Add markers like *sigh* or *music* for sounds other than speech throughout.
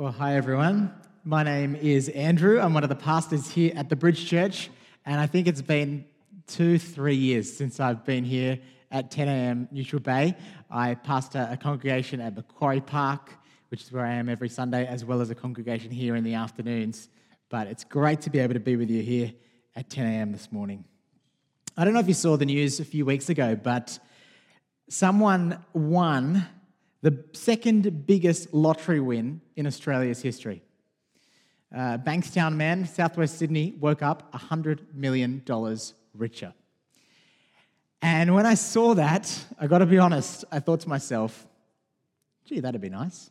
Well, hi everyone. My name is Andrew. I'm one of the pastors here at the Bridge Church, and I think it's been two, three years since I've been here at 10 a.m. Neutral Bay. I pastor a congregation at Macquarie Park, which is where I am every Sunday, as well as a congregation here in the afternoons. But it's great to be able to be with you here at 10 a.m. this morning. I don't know if you saw the news a few weeks ago, but someone won the second biggest lottery win in Australia's history. Uh, Bankstown man, southwest Sydney, woke up $100 million richer. And when I saw that, I got to be honest, I thought to myself, gee, that'd be nice.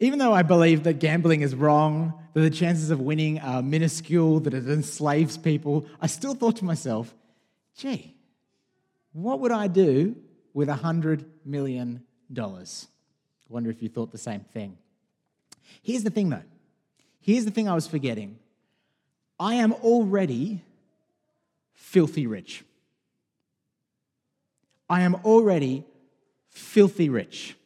Even though I believe that gambling is wrong, that the chances of winning are minuscule, that it enslaves people, I still thought to myself, gee, what would I do with $100 million? I wonder if you thought the same thing. Here's the thing though. Here's the thing I was forgetting. I am already filthy rich. I am already filthy rich.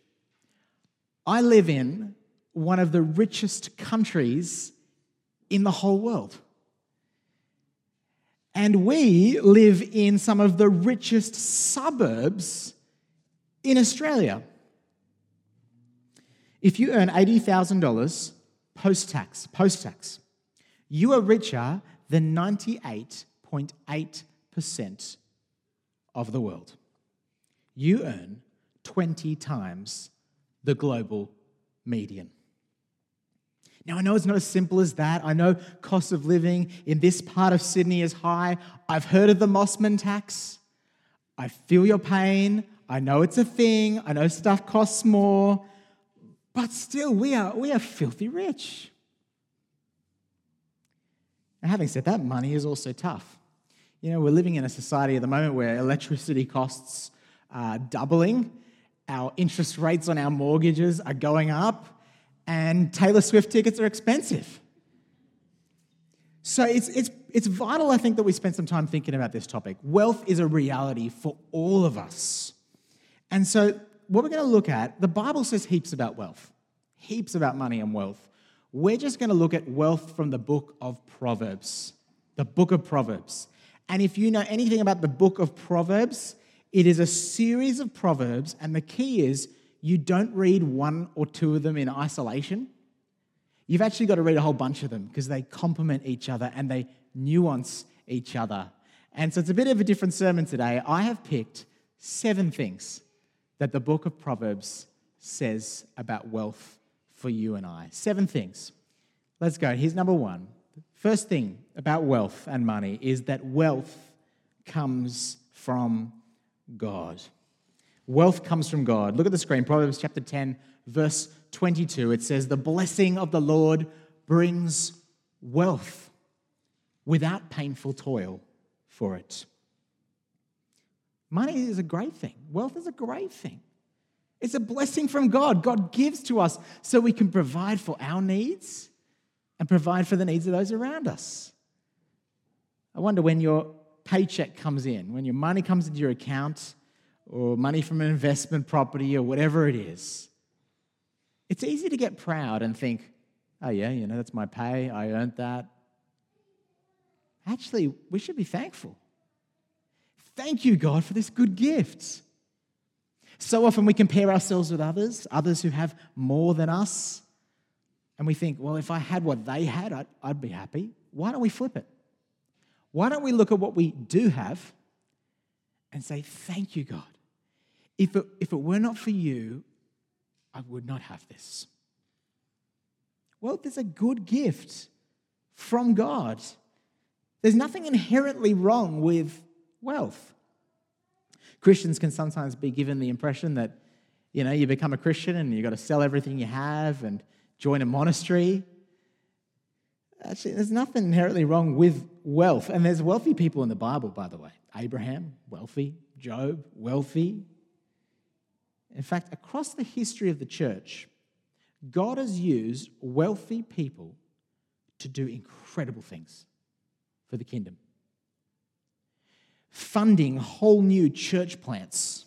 I live in one of the richest countries in the whole world. And we live in some of the richest suburbs in Australia. If you earn $80,000 post tax, post tax, you are richer than 98.8% of the world. You earn 20 times the global median. Now, I know it's not as simple as that. I know cost of living in this part of Sydney is high. I've heard of the Mosman tax. I feel your pain. I know it's a thing. I know stuff costs more. But still, we are, we are filthy rich. And having said that, money is also tough. You know, we're living in a society at the moment where electricity costs are doubling, our interest rates on our mortgages are going up, and Taylor Swift tickets are expensive. So it's, it's, it's vital, I think, that we spend some time thinking about this topic. Wealth is a reality for all of us. And so, what we're going to look at, the Bible says heaps about wealth, heaps about money and wealth. We're just going to look at wealth from the book of Proverbs, the book of Proverbs. And if you know anything about the book of Proverbs, it is a series of proverbs, and the key is you don't read one or two of them in isolation. You've actually got to read a whole bunch of them because they complement each other and they nuance each other. And so it's a bit of a different sermon today. I have picked seven things that the book of Proverbs says about wealth for you and I. Seven things. Let's go. Here's number one. First thing about wealth and money is that wealth comes from God. Wealth comes from God. Look at the screen, Proverbs chapter 10, verse 22. It says, The blessing of the Lord brings wealth without painful toil for it. Money is a great thing, wealth is a great thing. It's a blessing from God. God gives to us so we can provide for our needs and provide for the needs of those around us. I wonder when your paycheck comes in, when your money comes into your account, or money from an investment property or whatever it is, it's easy to get proud and think, oh, yeah, you know, that's my pay. I earned that. Actually, we should be thankful. Thank you, God, for this good gift. So often we compare ourselves with others, others who have more than us, and we think, well, if I had what they had, I'd, I'd be happy. Why don't we flip it? Why don't we look at what we do have and say, thank you, God? If it, if it were not for you, I would not have this. Well, there's a good gift from God. There's nothing inherently wrong with wealth. Christians can sometimes be given the impression that, you know, you become a Christian and you've got to sell everything you have and join a monastery. Actually, there's nothing inherently wrong with wealth. And there's wealthy people in the Bible, by the way. Abraham, wealthy. Job, wealthy. In fact, across the history of the church, God has used wealthy people to do incredible things for the kingdom. Funding whole new church plants,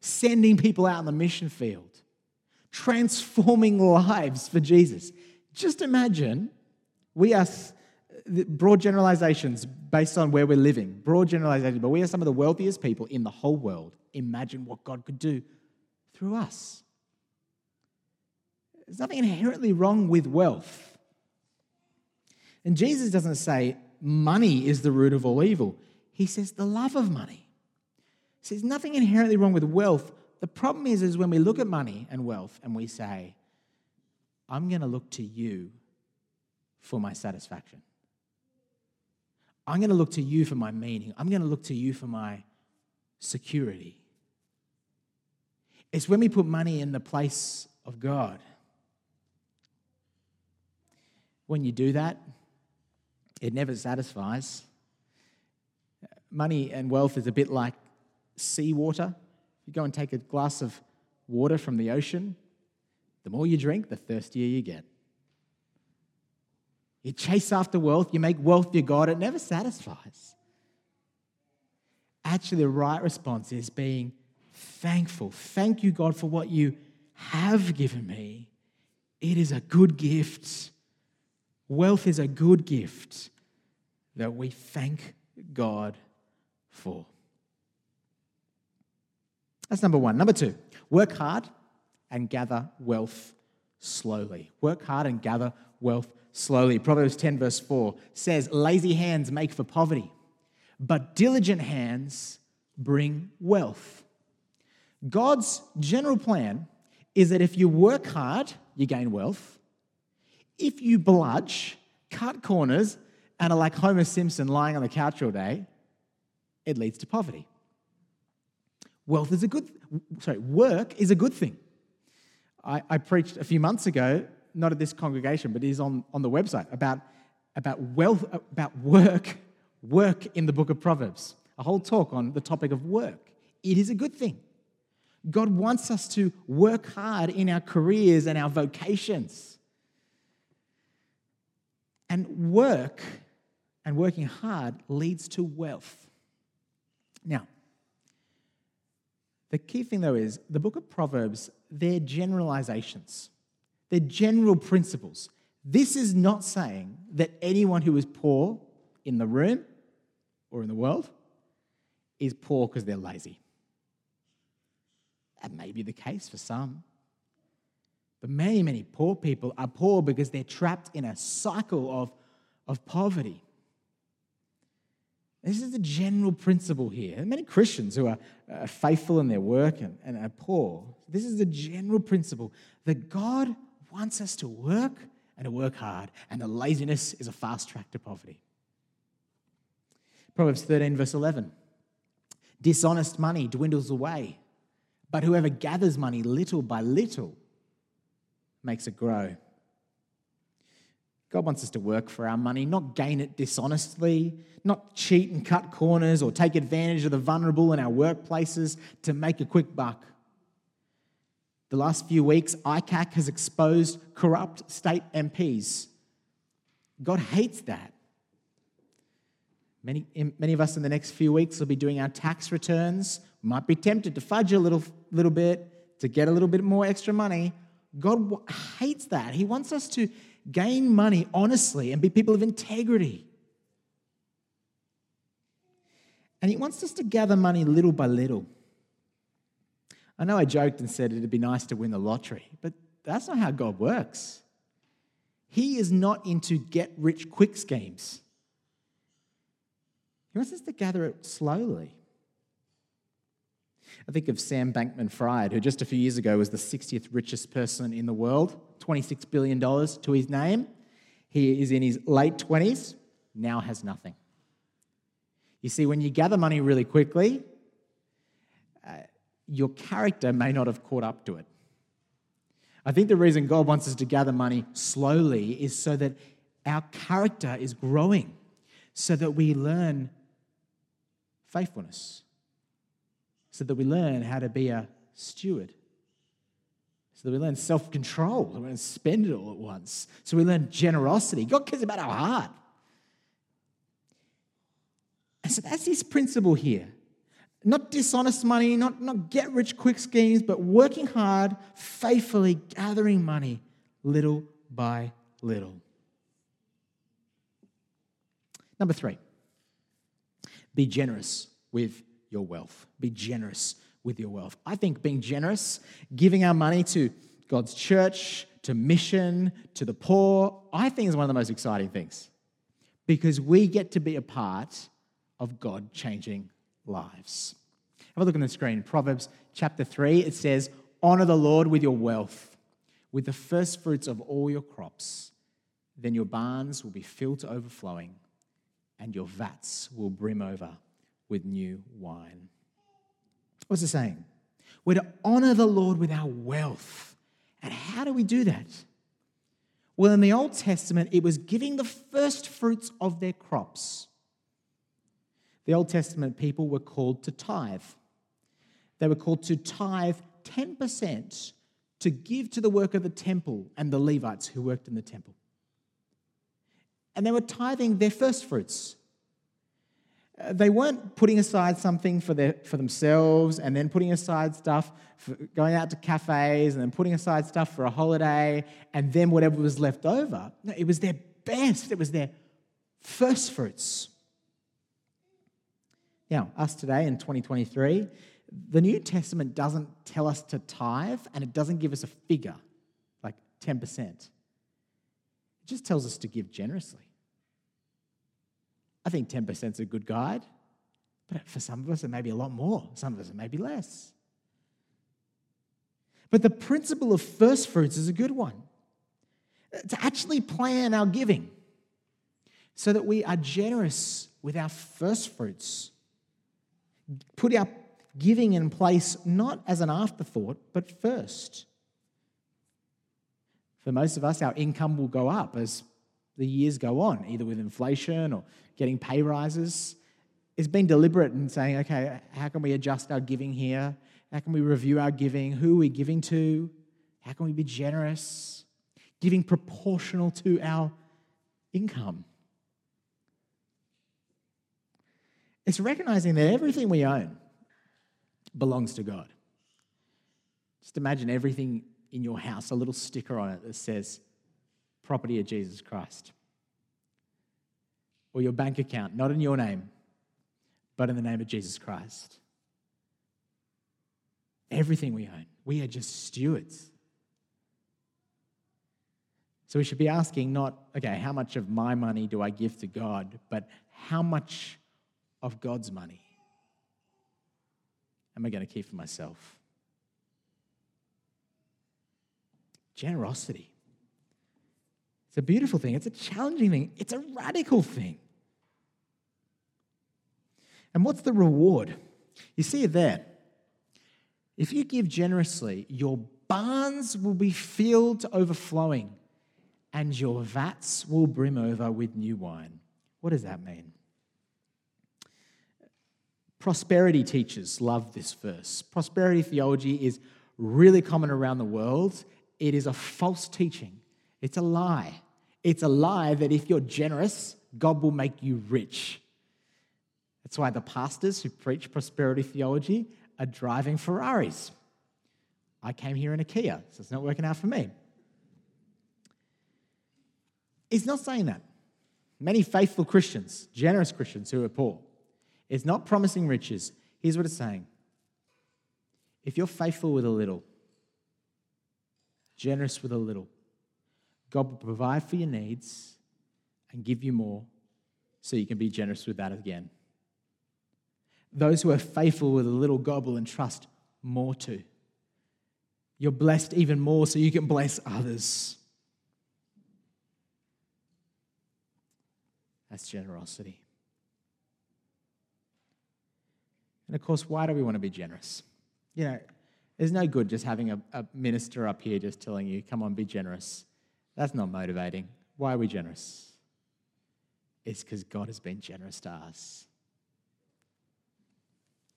sending people out in the mission field, transforming lives for Jesus. Just imagine we are broad generalizations based on where we're living, broad generalizations, but we are some of the wealthiest people in the whole world. Imagine what God could do through us. There's nothing inherently wrong with wealth. And Jesus doesn't say money is the root of all evil, he says the love of money. He says nothing inherently wrong with wealth. The problem is, is when we look at money and wealth and we say, I'm going to look to you for my satisfaction. I'm going to look to you for my meaning. I'm going to look to you for my security. It's when we put money in the place of God. When you do that, it never satisfies. Money and wealth is a bit like seawater. You go and take a glass of water from the ocean, the more you drink, the thirstier you get. You chase after wealth, you make wealth your God, it never satisfies. Actually, the right response is being thankful. Thank you, God, for what you have given me. It is a good gift. Wealth is a good gift that we thank God for. That's number one. Number two, work hard and gather wealth slowly. Work hard and gather wealth slowly. Proverbs 10, verse 4 says, Lazy hands make for poverty, but diligent hands bring wealth. God's general plan is that if you work hard, you gain wealth. If you bludge, cut corners, and are like Homer Simpson lying on the couch all day, it leads to poverty. Wealth is a good, sorry, work is a good thing. I, I preached a few months ago not at this congregation, but is on, on the website about, about wealth, about work, work in the book of Proverbs. A whole talk on the topic of work. It is a good thing. God wants us to work hard in our careers and our vocations. And work and working hard leads to wealth. Now, the key thing though is the book of Proverbs, they're generalizations. They're general principles. This is not saying that anyone who is poor in the room or in the world is poor because they're lazy. That may be the case for some. But many, many poor people are poor because they're trapped in a cycle of, of poverty. This is the general principle here. Many Christians who are uh, faithful in their work and, and are poor. This is the general principle that God wants us to work and to work hard, and the laziness is a fast track to poverty. Proverbs 13, verse 11 Dishonest money dwindles away, but whoever gathers money little by little makes it grow. God wants us to work for our money, not gain it dishonestly, not cheat and cut corners or take advantage of the vulnerable in our workplaces to make a quick buck. The last few weeks, ICAC has exposed corrupt state MPs. God hates that. Many, many of us in the next few weeks will be doing our tax returns. We might be tempted to fudge a little, little bit to get a little bit more extra money. God hates that. He wants us to gain money honestly and be people of integrity. And He wants us to gather money little by little. I know I joked and said it'd be nice to win the lottery, but that's not how God works. He is not into get rich quick schemes. He wants us to gather it slowly. I think of Sam Bankman Fried, who just a few years ago was the 60th richest person in the world, $26 billion to his name. He is in his late 20s, now has nothing. You see, when you gather money really quickly, uh, your character may not have caught up to it. I think the reason God wants us to gather money slowly is so that our character is growing, so that we learn faithfulness, so that we learn how to be a steward, so we learn self control, we don't spend it all at once, so we learn generosity. God cares about our heart. And so that's his principle here. not dishonest money, not, not get rich quick schemes, but working hard, faithfully gathering money little by little. Number three, be generous with your wealth. Be generous with your wealth. I think being generous, giving our money to God's church, to mission, to the poor, I think is one of the most exciting things because we get to be a part of God changing lives. Have a look on the screen. Proverbs chapter 3, it says, Honor the Lord with your wealth, with the first fruits of all your crops. Then your barns will be filled to overflowing, and your vats will brim over with new wine. What's it saying? We're to honor the Lord with our wealth. And how do we do that? Well, in the Old Testament, it was giving the first fruits of their crops. The Old Testament people were called to tithe. They were called to tithe 10% to give to the work of the temple and the Levites who worked in the temple. And they were tithing their first fruits. They weren't putting aside something for, their, for themselves and then putting aside stuff for going out to cafes and then putting aside stuff for a holiday and then whatever was left over. No, it was their best, it was their first fruits. Now, us today in 2023, the New Testament doesn't tell us to tithe and it doesn't give us a figure, like 10%. It just tells us to give generously. I think 10% is a good guide, but for some of us, it may be a lot more. Some of us, it may be less. But the principle of first fruits is a good one to actually plan our giving so that we are generous with our first fruits. Put our giving in place not as an afterthought, but first. For most of us, our income will go up as the years go on, either with inflation or getting pay rises. It's been deliberate in saying, okay, how can we adjust our giving here? How can we review our giving? Who are we giving to? How can we be generous? Giving proportional to our income. It's recognizing that everything we own belongs to God. Just imagine everything in your house, a little sticker on it that says, property of Jesus Christ. Or your bank account, not in your name, but in the name of Jesus Christ. Everything we own, we are just stewards. So we should be asking not, okay, how much of my money do I give to God, but how much of God's money am I going to keep for myself? Generosity. It's a beautiful thing, it's a challenging thing, it's a radical thing. And what's the reward? You see it there. If you give generously, your barns will be filled to overflowing, and your vats will brim over with new wine. What does that mean? Prosperity teachers love this verse. Prosperity theology is really common around the world. It is a false teaching. It's a lie. It's a lie that if you're generous, God will make you rich. That's why the pastors who preach prosperity theology are driving Ferraris. I came here in a Kia, so it's not working out for me. It's not saying that. Many faithful Christians, generous Christians who are poor, it's not promising riches. Here's what it's saying if you're faithful with a little, generous with a little, God will provide for your needs and give you more so you can be generous with that again. Those who are faithful with a little God will entrust more to. You're blessed even more so you can bless others. That's generosity. And of course, why do we want to be generous? You know, there's no good just having a, a minister up here just telling you, come on, be generous. That's not motivating. Why are we generous? It's because God has been generous to us.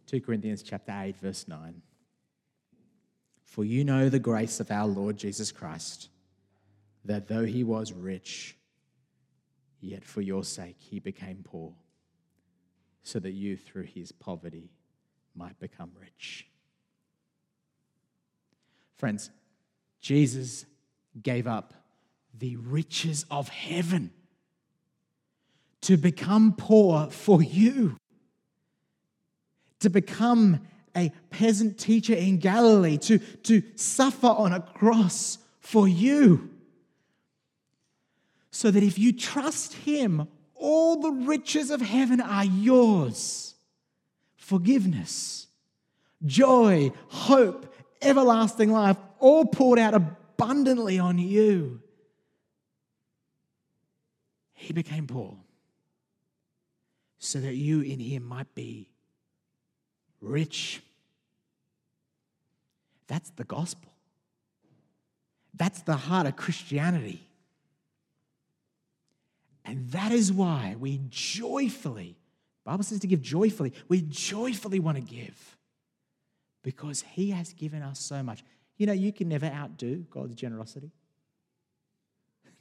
2 Corinthians chapter 8 verse 9. For you know the grace of our Lord Jesus Christ, that though he was rich, yet for your sake he became poor, so that you through his poverty might become rich. Friends, Jesus gave up the riches of heaven to become poor for you, to become a peasant teacher in Galilee, to, to suffer on a cross for you. So that if you trust Him, all the riches of heaven are yours forgiveness, joy, hope, everlasting life, all poured out abundantly on you. He became poor so that you in him might be rich. That's the gospel. That's the heart of Christianity. And that is why we joyfully, Bible says to give joyfully, we joyfully want to give because he has given us so much. You know, you can never outdo God's generosity.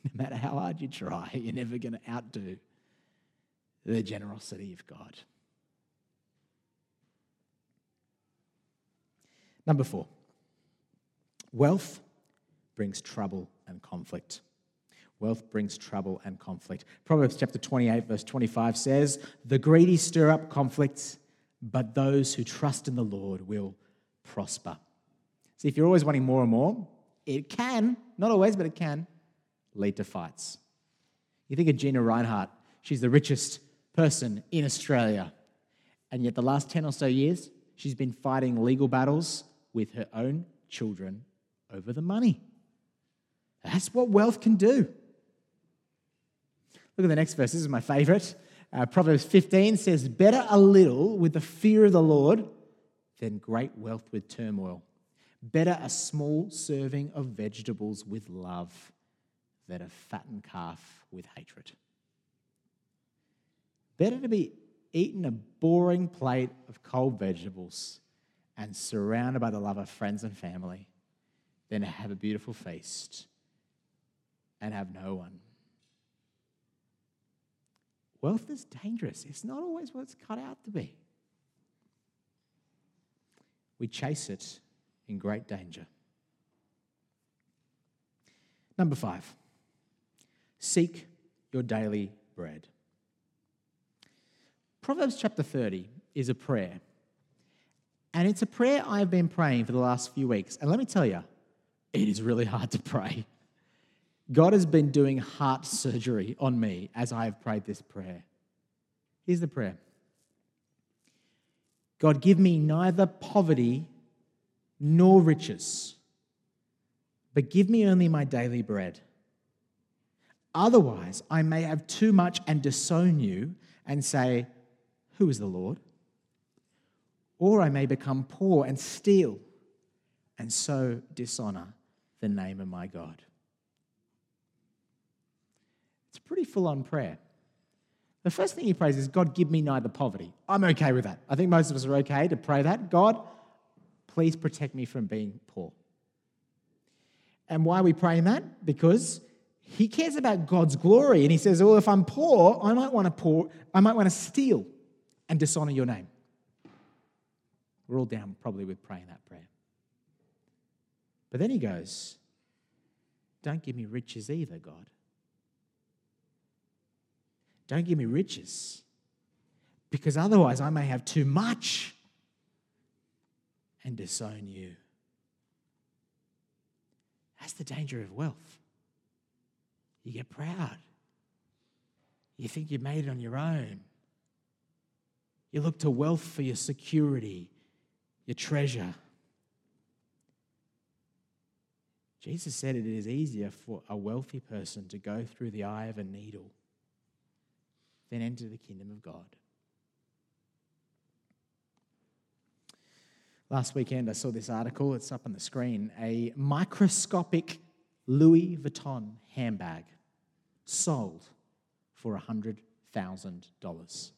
*laughs* no matter how hard you try, you're never going to outdo the generosity of God. Number four, wealth brings trouble and conflict. Wealth brings trouble and conflict. Proverbs chapter 28, verse 25 says, The greedy stir up conflicts, but those who trust in the Lord will prosper. See, if you're always wanting more and more, it can, not always, but it can, lead to fights. You think of Gina Rinehart, she's the richest person in Australia. And yet, the last 10 or so years, she's been fighting legal battles with her own children over the money. That's what wealth can do. Look at the next verse. This is my favorite. Uh, Proverbs 15 says, Better a little with the fear of the Lord than great wealth with turmoil. Better a small serving of vegetables with love than a fattened calf with hatred. Better to be eating a boring plate of cold vegetables and surrounded by the love of friends and family than to have a beautiful feast and have no one. Wealth is dangerous. It's not always what it's cut out to be. We chase it in great danger. Number five, seek your daily bread. Proverbs chapter 30 is a prayer. And it's a prayer I've been praying for the last few weeks. And let me tell you, it is really hard to pray. God has been doing heart surgery on me as I have prayed this prayer. Here's the prayer God, give me neither poverty nor riches, but give me only my daily bread. Otherwise, I may have too much and disown you and say, who is the Lord? Or I may become poor and steal and so dishonor the name of my God. It's a pretty full on prayer. The first thing he prays is, God, give me neither poverty. I'm okay with that. I think most of us are okay to pray that. God, please protect me from being poor. And why are we praying that? Because he cares about God's glory. And he says, Well, if I'm poor, I might want to poor, I might want to steal and dishonor your name. We're all down probably with praying that prayer. But then he goes, Don't give me riches either, God. Don't give me riches, because otherwise I may have too much and disown you. That's the danger of wealth. You get proud. You think you made it on your own. You look to wealth for your security, your treasure. Jesus said it is easier for a wealthy person to go through the eye of a needle than enter the kingdom of God. Last weekend, I saw this article, it's up on the screen. A microscopic Louis Vuitton handbag sold for $100,000.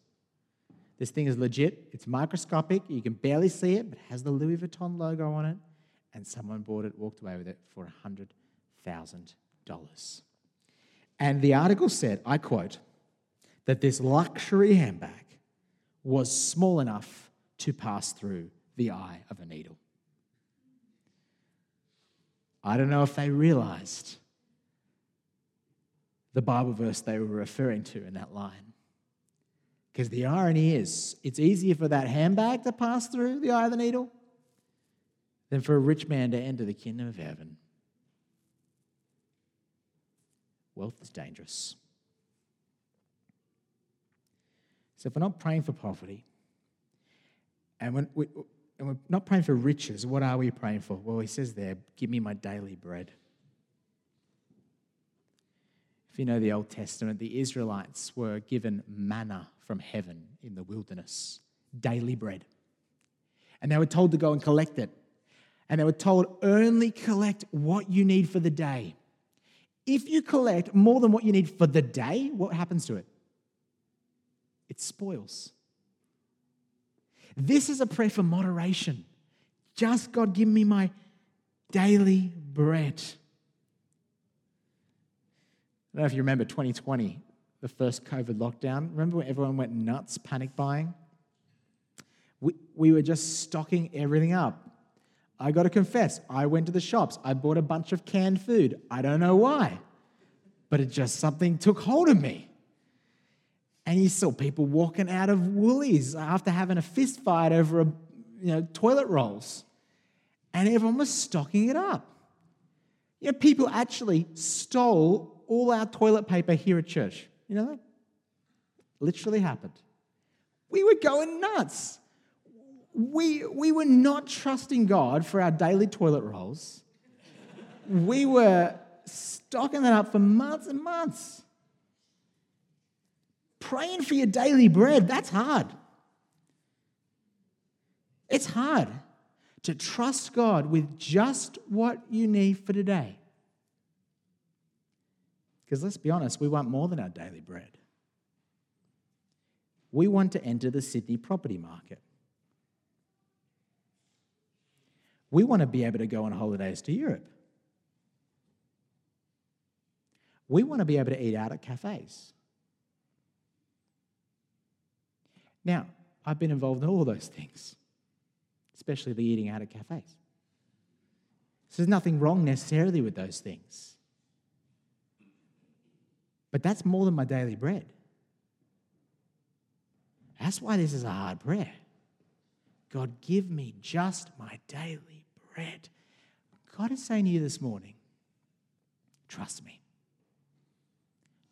This thing is legit. It's microscopic. You can barely see it, but it has the Louis Vuitton logo on it. And someone bought it, walked away with it for $100,000. And the article said, I quote, that this luxury handbag was small enough to pass through the eye of a needle. I don't know if they realized the Bible verse they were referring to in that line. Because the irony is, it's easier for that handbag to pass through the eye of the needle than for a rich man to enter the kingdom of heaven. Wealth is dangerous. So if we're not praying for poverty, and, when we, and we're not praying for riches, what are we praying for? Well, he says there, give me my daily bread. If you know the Old Testament, the Israelites were given manna from heaven in the wilderness, daily bread. And they were told to go and collect it. And they were told only collect what you need for the day. If you collect more than what you need for the day, what happens to it? It spoils. This is a prayer for moderation. Just God, give me my daily bread. I don't know if you remember 2020, the first COVID lockdown. Remember when everyone went nuts panic buying? We, we were just stocking everything up. I got to confess, I went to the shops. I bought a bunch of canned food. I don't know why, but it just something took hold of me. And you saw people walking out of Woolies after having a fist fight over a, you know, toilet rolls. And everyone was stocking it up. You know, people actually stole all our toilet paper here at church. You know that? Literally happened. We were going nuts. We, we were not trusting God for our daily toilet rolls. we were stocking that up for months and months. Praying for your daily bread, that's hard. It's hard to trust God with just what you need for today. Because let's be honest, we want more than our daily bread. We want to enter the Sydney property market. We want to be able to go on holidays to Europe. We want to be able to eat out at cafes. Now, I've been involved in all those things, especially the eating out at cafes. So there's nothing wrong necessarily with those things. But that's more than my daily bread. That's why this is a hard prayer. God, give me just my daily bread. God is saying to you this morning, trust me.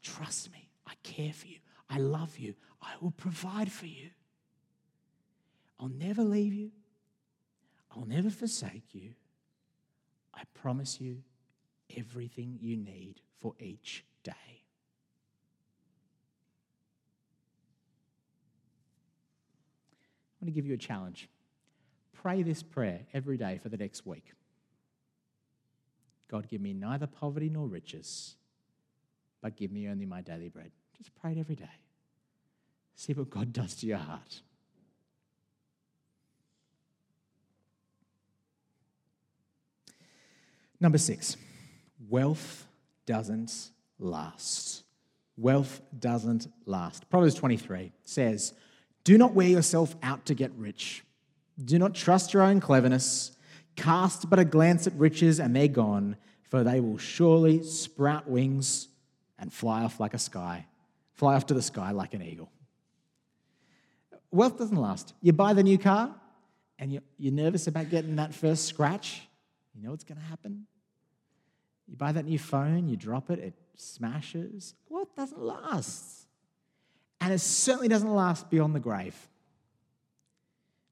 Trust me. I care for you. I love you. I will provide for you. I'll never leave you. I'll never forsake you. I promise you everything you need for each day. I'm going to give you a challenge. Pray this prayer every day for the next week. God, give me neither poverty nor riches, but give me only my daily bread. Just pray it every day. See what God does to your heart. Number six, wealth doesn't last. Wealth doesn't last. Proverbs 23 says, do not wear yourself out to get rich. Do not trust your own cleverness. Cast but a glance at riches, and they're gone, for they will surely sprout wings and fly off like a sky, fly off to the sky like an eagle. Wealth doesn't last. You buy the new car, and you're nervous about getting that first scratch. You know what's going to happen? You buy that new phone, you drop it, it smashes. Wealth doesn't last. And it certainly doesn't last beyond the grave.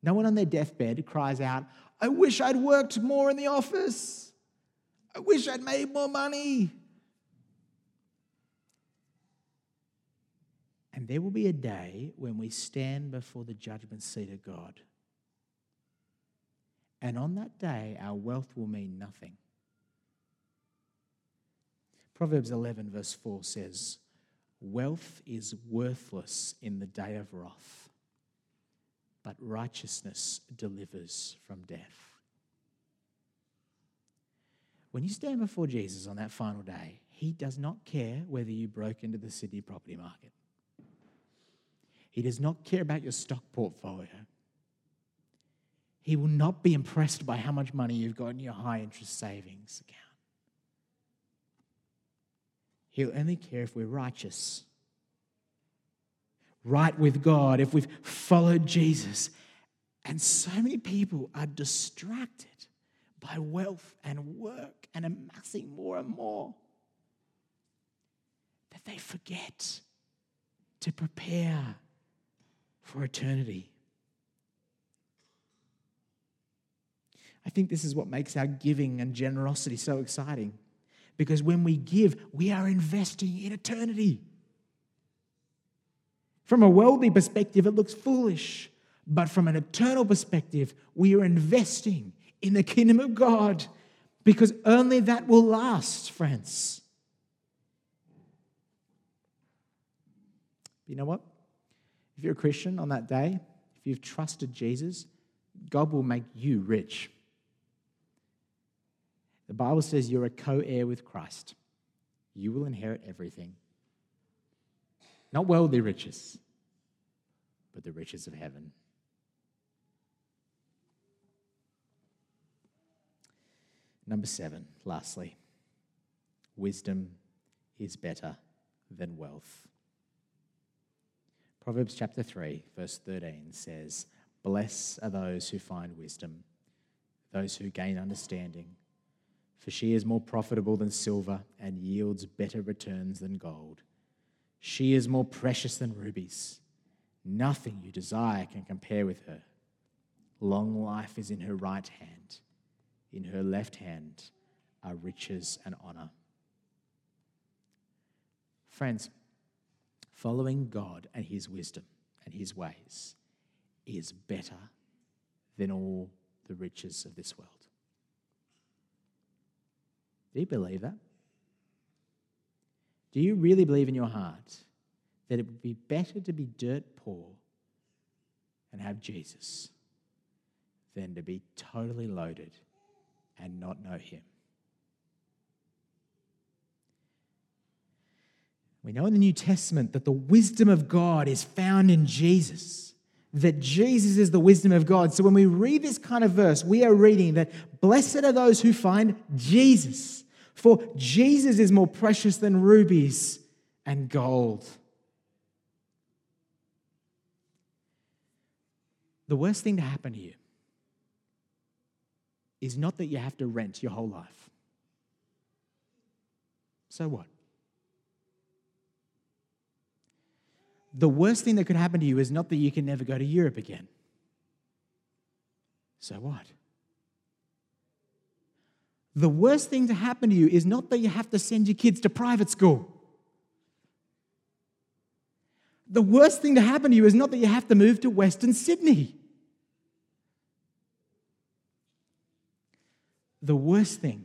No one on their deathbed cries out, I wish I'd worked more in the office. I wish I'd made more money. And there will be a day when we stand before the judgment seat of God. And on that day, our wealth will mean nothing. Proverbs 11, verse 4 says, Wealth is worthless in the day of wrath, but righteousness delivers from death. When you stand before Jesus on that final day, he does not care whether you broke into the Sydney property market. He does not care about your stock portfolio. He will not be impressed by how much money you've got in your high interest savings account. He'll only care if we're righteous, right with God, if we've followed Jesus. And so many people are distracted by wealth and work and amassing more and more that they forget to prepare for eternity. I think this is what makes our giving and generosity so exciting. Because when we give, we are investing in eternity. From a worldly perspective, it looks foolish. But from an eternal perspective, we are investing in the kingdom of God because only that will last, friends. You know what? If you're a Christian on that day, if you've trusted Jesus, God will make you rich. The Bible says you're a co heir with Christ. You will inherit everything. Not worldly riches, but the riches of heaven. Number seven, lastly, wisdom is better than wealth. Proverbs chapter 3, verse 13 says, Bless are those who find wisdom, those who gain understanding for she is more profitable than silver and yields better returns than gold. She is more precious than rubies. Nothing you desire can compare with her. Long life is in her right hand, in her left hand are riches and honor. Friends, following God and his wisdom and his ways is better than all the riches of this world. Do you believe that? Do you really believe in your heart that it would be better to be dirt poor and have Jesus than to be totally loaded and not know Him? We know in the New Testament that the wisdom of God is found in Jesus, that Jesus is the wisdom of God. So when we read this kind of verse, we are reading that blessed are those who find Jesus. For Jesus is more precious than rubies and gold. The worst thing to happen to you is not that you have to rent your whole life. So what? The worst thing that could happen to you is not that you can never go to Europe again. So what? the worst thing to happen to you is not that you have to send your kids to private school. The worst thing to happen to you is not that you have to move to Western Sydney. The worst thing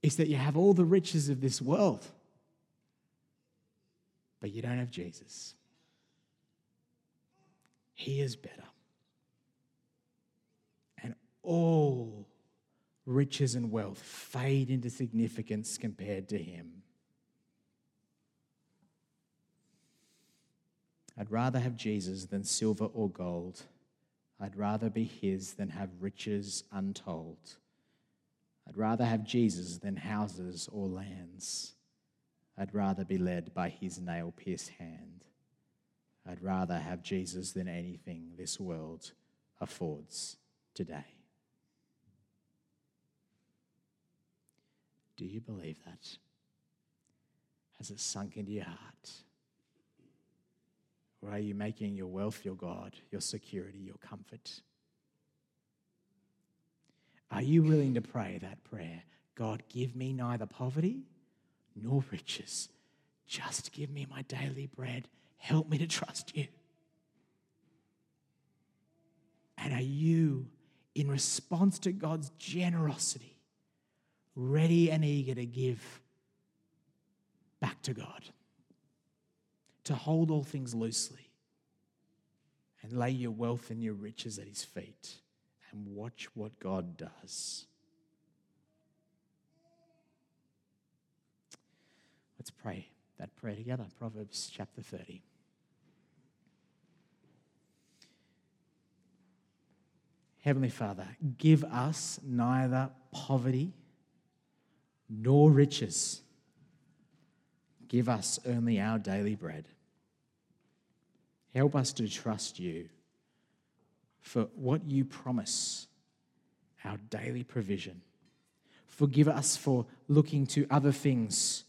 is that you have all the riches of this world, but you don't have Jesus. He is better. And all riches and wealth fade into significance compared to him. I'd rather have Jesus than silver or gold. I'd rather be his than have riches untold. I'd rather have Jesus than houses or lands. I'd rather be led by his nail pierced hand. I'd rather have Jesus than anything this world affords today. Do you believe that? Has it sunk into your heart? Or are you making your wealth your God, your security, your comfort? Are you willing to pray that prayer? God, give me neither poverty nor riches. Just give me my daily bread. Help me to trust you. And are you, in response to God's generosity, ready and eager to give back to God, to hold all things loosely and lay your wealth and your riches at His feet and watch what God does. Let's pray that prayer together. Proverbs chapter 30. Heavenly Father, give us neither poverty nor riches. Give us only our daily bread. Help us to trust you for what you promise, our daily provision. Forgive us for looking to other things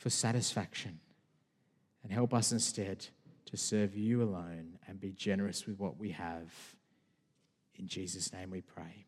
for satisfaction. And help us instead to serve you alone and be generous with what we have. In Jesus' name we pray.